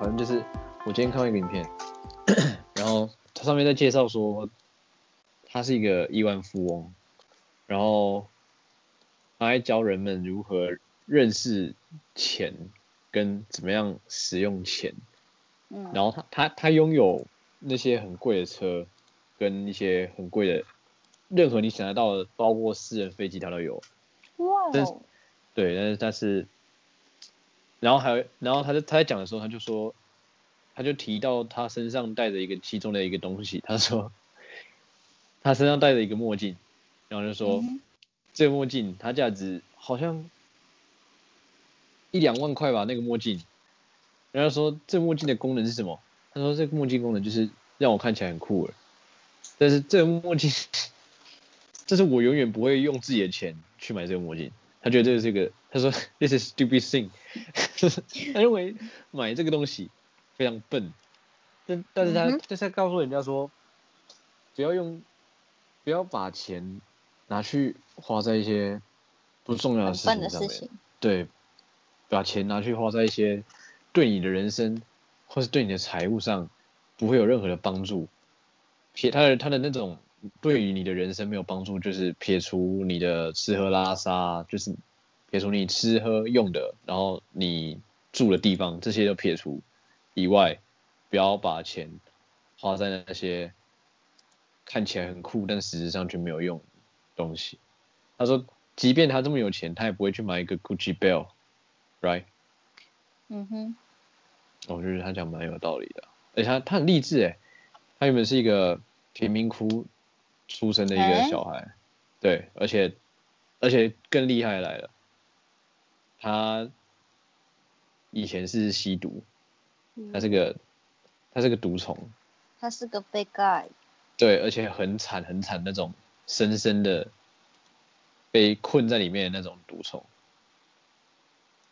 反正就是我今天看到一个影片，然后它上面在介绍说，他是一个亿万富翁，然后他还教人们如何认识钱跟怎么样使用钱，嗯，然后他他他拥有那些很贵的车，跟一些很贵的，任何你想得到的，包括私人飞机他都有。哇但是哦，对，但是但是，然后还有，然后他在他在讲的时候，他就说，他就提到他身上带着一个其中的一个东西，他说，他身上戴着一个墨镜，然后就说，嗯这个墨镜它价值好像一两万块吧，那个墨镜，然后说这墨镜的功能是什么？他说这个墨镜功能就是让我看起来很酷了，但是这个墨镜，这是我永远不会用自己的钱去买这个墨镜。他觉得这个是一个，他说 this is stupid thing，他认为买这个东西非常笨，但但是他、但是他告诉人家说，不要用，不要把钱拿去花在一些不重要的事情上面，对，把钱拿去花在一些对你的人生或是对你的财务上不会有任何的帮助，撇他的他的那种对于你的人生没有帮助，就是撇除你的吃喝拉撒，就是撇除你吃喝用的，然后你住的地方这些都撇除以外，不要把钱花在那些看起来很酷但实质上却没有用的东西。他说，即便他这么有钱，他也不会去买一个 Gucci belt，right？嗯哼，我觉得他讲蛮有道理的，而且他他很励志诶，他原本是一个贫民窟出生的一个哎。小孩，对，而且而且更厉害来了，他以前是吸毒，他是个他是个毒虫，他是个 big guy，对，而且很惨很惨那种深深的被困在里面的那种毒虫，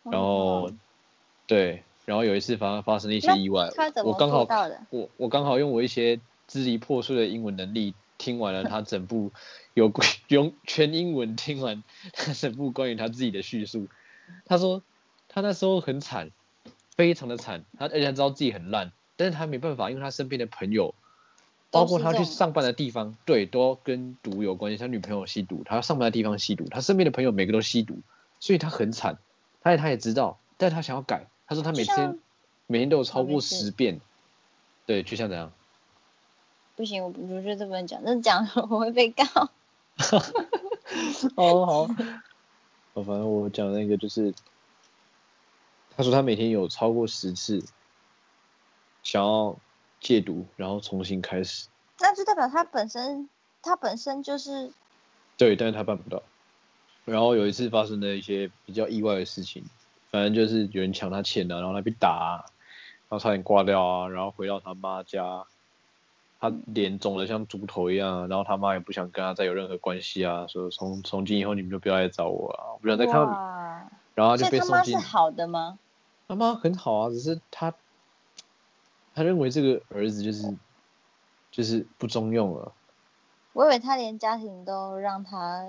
然后哇对，然后有一次发发生了一些意外。他，怎么我刚好？我我刚好用我一些支离破碎的英文能力听完了他整部有 用全英文听完他整部关于他自己的叙述，他说他那时候很惨，非常的惨，他而且他知道自己很烂，但是他没办法，因为他身边的朋友，包括他去上班的地方，对，都跟毒有关系。他女朋友吸毒，他上班的地方吸毒，他身边的朋友每个都吸毒，所以他很惨。他也他也知道，但是他想要改。他说他每天每天都有超过十遍，对，就像怎样？不行，我不我觉得这不能讲，那讲我会被告。哦好，哦反正我讲那个就是，他说他每天有超过十次想要戒毒，然后重新开始。那就代表他本身，他本身就是对，但是他办不到。然后有一次发生了一些比较意外的事情，反正就是有人抢他钱啊，然后他被打啊、然后差点挂掉啊，然后回到他妈家，他脸肿得像猪头一样啊，然后他妈也不想跟他再有任何关系啊，说从从今以后你们就不要来找我啊，我不想再看到你，然后就被送进妈是好的吗？他妈很好啊，只是他他认为这个儿子就是就是不中用了，我以为他连家庭都让他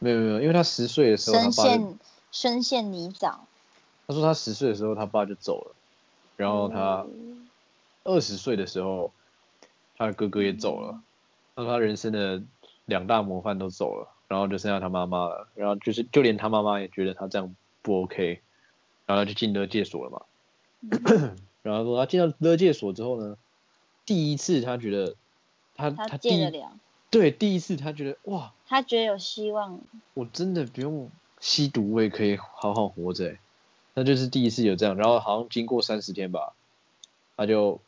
没有没有，因为他十岁的时候他深陷深陷泥沼。他说他十岁的时候他爸就走了，然后他嗯二十岁的时候他的哥哥也走了，他说他人生的两大模范都走了，然后就剩下他妈妈了，然后就是就连他妈妈也觉得他这样不 OK，然后就进勒戒所了嘛，然后说他进到勒戒所之后呢，第一次他觉得他他他第一戒得了，对第一次他觉得哇，他觉得有希望。我真的不用吸毒，我也可以好好活着欸，那就是第一次有这样，然后好像经过三十天吧，他就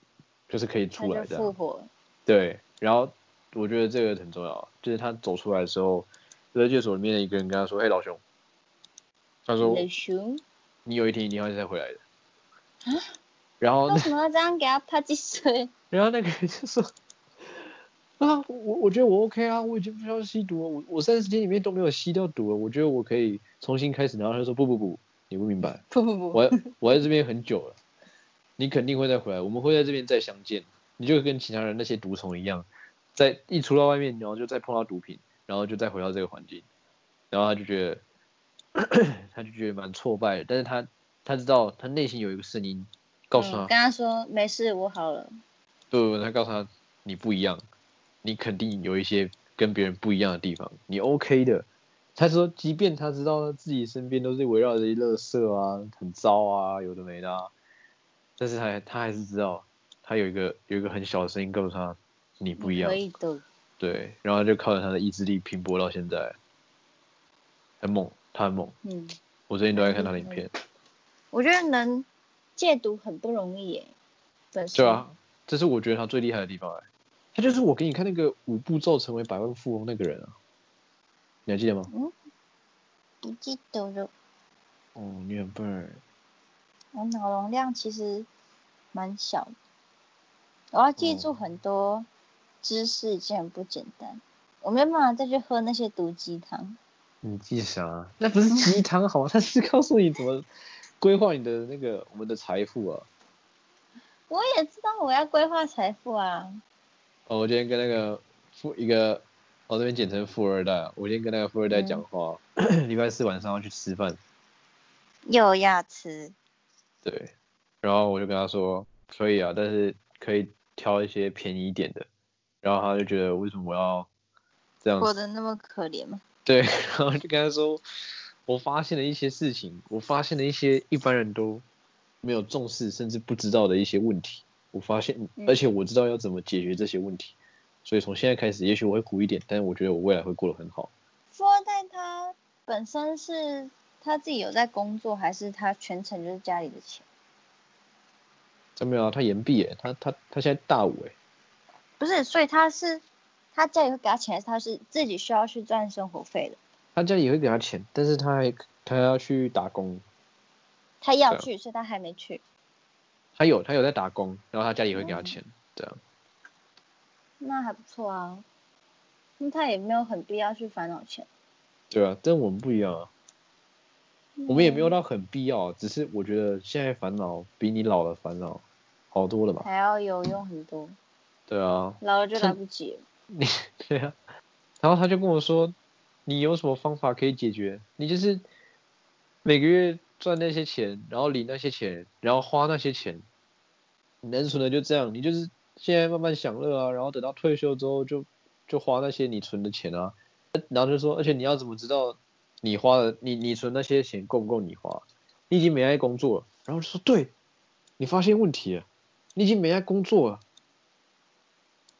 就是可以出来这样，复活了。对，然后我觉得这个很重要，就是他走出来的时候，在戒所里面的一个人跟他说：“嘿，老兄，他说你有一天一定会再回来的。啊”然后为什么要这样给他拍几水？然后那个人就说：“啊，我我觉得我 OK 啊，我已经不需要吸毒了，我我三十天里面都没有吸到毒了，我觉得我可以重新开始。”然后他就说：“不不不，你不明白，不不不，我我在这边很久了，你肯定会再回来，我们会在这边再相见。你就跟其他人那些毒虫一样，在一出到外面，然后就再碰到毒品，然后就再回到这个环境，然后他就觉得，他就觉得蛮挫败的，但是他他知道他内心有一个声音告诉他，嗯跟他说没事，我好了。对他告诉他你不一样，你肯定有一些跟别人不一样的地方，你 OK 的。他说，即便他知道自己身边都是围绕着一垃圾啊，很糟啊，有的没的、啊，但是他还他还是知道，他有一个有一个很小的声音告诉他，你不一样可，以的。对，然后他就靠着他的意志力拼搏到现在，很猛，他很猛，嗯，我最近都在看他的影片，我觉得能戒毒很不容易耶。本身对啊，这是我觉得他最厉害的地方哎，他就是我给你看那个五步骤成为百万富翁那个人啊，你还记得吗？嗯不记得了。哦，你很笨儿，我脑容量其实蛮小的，我要记住很多知识，竟然不简单。我没办法再去喝那些毒鸡汤。你记啥？那不是鸡汤好吗？他是告诉你怎么规划你的那个我们的财富啊。我也知道我要规划财富啊。哦，我今天跟那个富一个，我这边简称富二代，我今天跟那个富二代讲话，礼拜四晚上要去吃饭，又要吃，对，然后我就跟他说可以啊，但是可以挑一些便宜一点的，然后他就觉得为什么我要这样？过得那么可怜吗？对，然后就跟他说，我发现了一些事情，我发现了一些一般人都没有重视甚至不知道的一些问题，我发现，嗯而且我知道要怎么解决这些问题，所以从现在开始，也许我会苦一点，但是我觉得我未来会过得很好。富二代他本身是他自己有在工作，还是他全程就是家里的钱？真没有啊，他延毕耶，他他他现在大五哎，不是，所以他是他家里会给他钱，还是他是自己需要去赚生活费的？他家里也会给他钱，但是他还他要去打工，他要去，所以他还没去。他有他有在打工，然后他家里也会给他钱，这样。那还不错啊，那他也没有很必要去烦恼钱。对啊，但我们不一样啊，我们也没有嗯到很必要，只是我觉得现在烦恼比你老了烦恼好多了吧？还要有用很多，对啊，老了就来不及了。你对啊，然后他就跟我说，你有什么方法可以解决？你就是每个月赚那些钱，然后领那些钱，然后花那些钱，你能存的就这样，你就是现在慢慢享乐啊，然后等到退休之后就就花那些你存的钱啊，然后就说，而且你要怎么知道你花的你你存那些钱够不够你花？你已经没爱工作了，然后就说对，你发现问题了，你已经没爱工作了。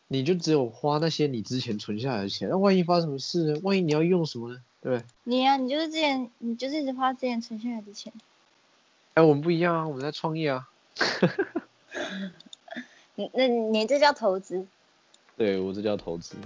你就只有花那些你之前存下来的钱，那万一发生什么事呢？万一你要用什么呢？对不对？你呀、你就是之前，你就是一直花之前存下来的钱。哎，我们不一样啊，我们在创业啊。你那你这叫投资。对我这叫投资。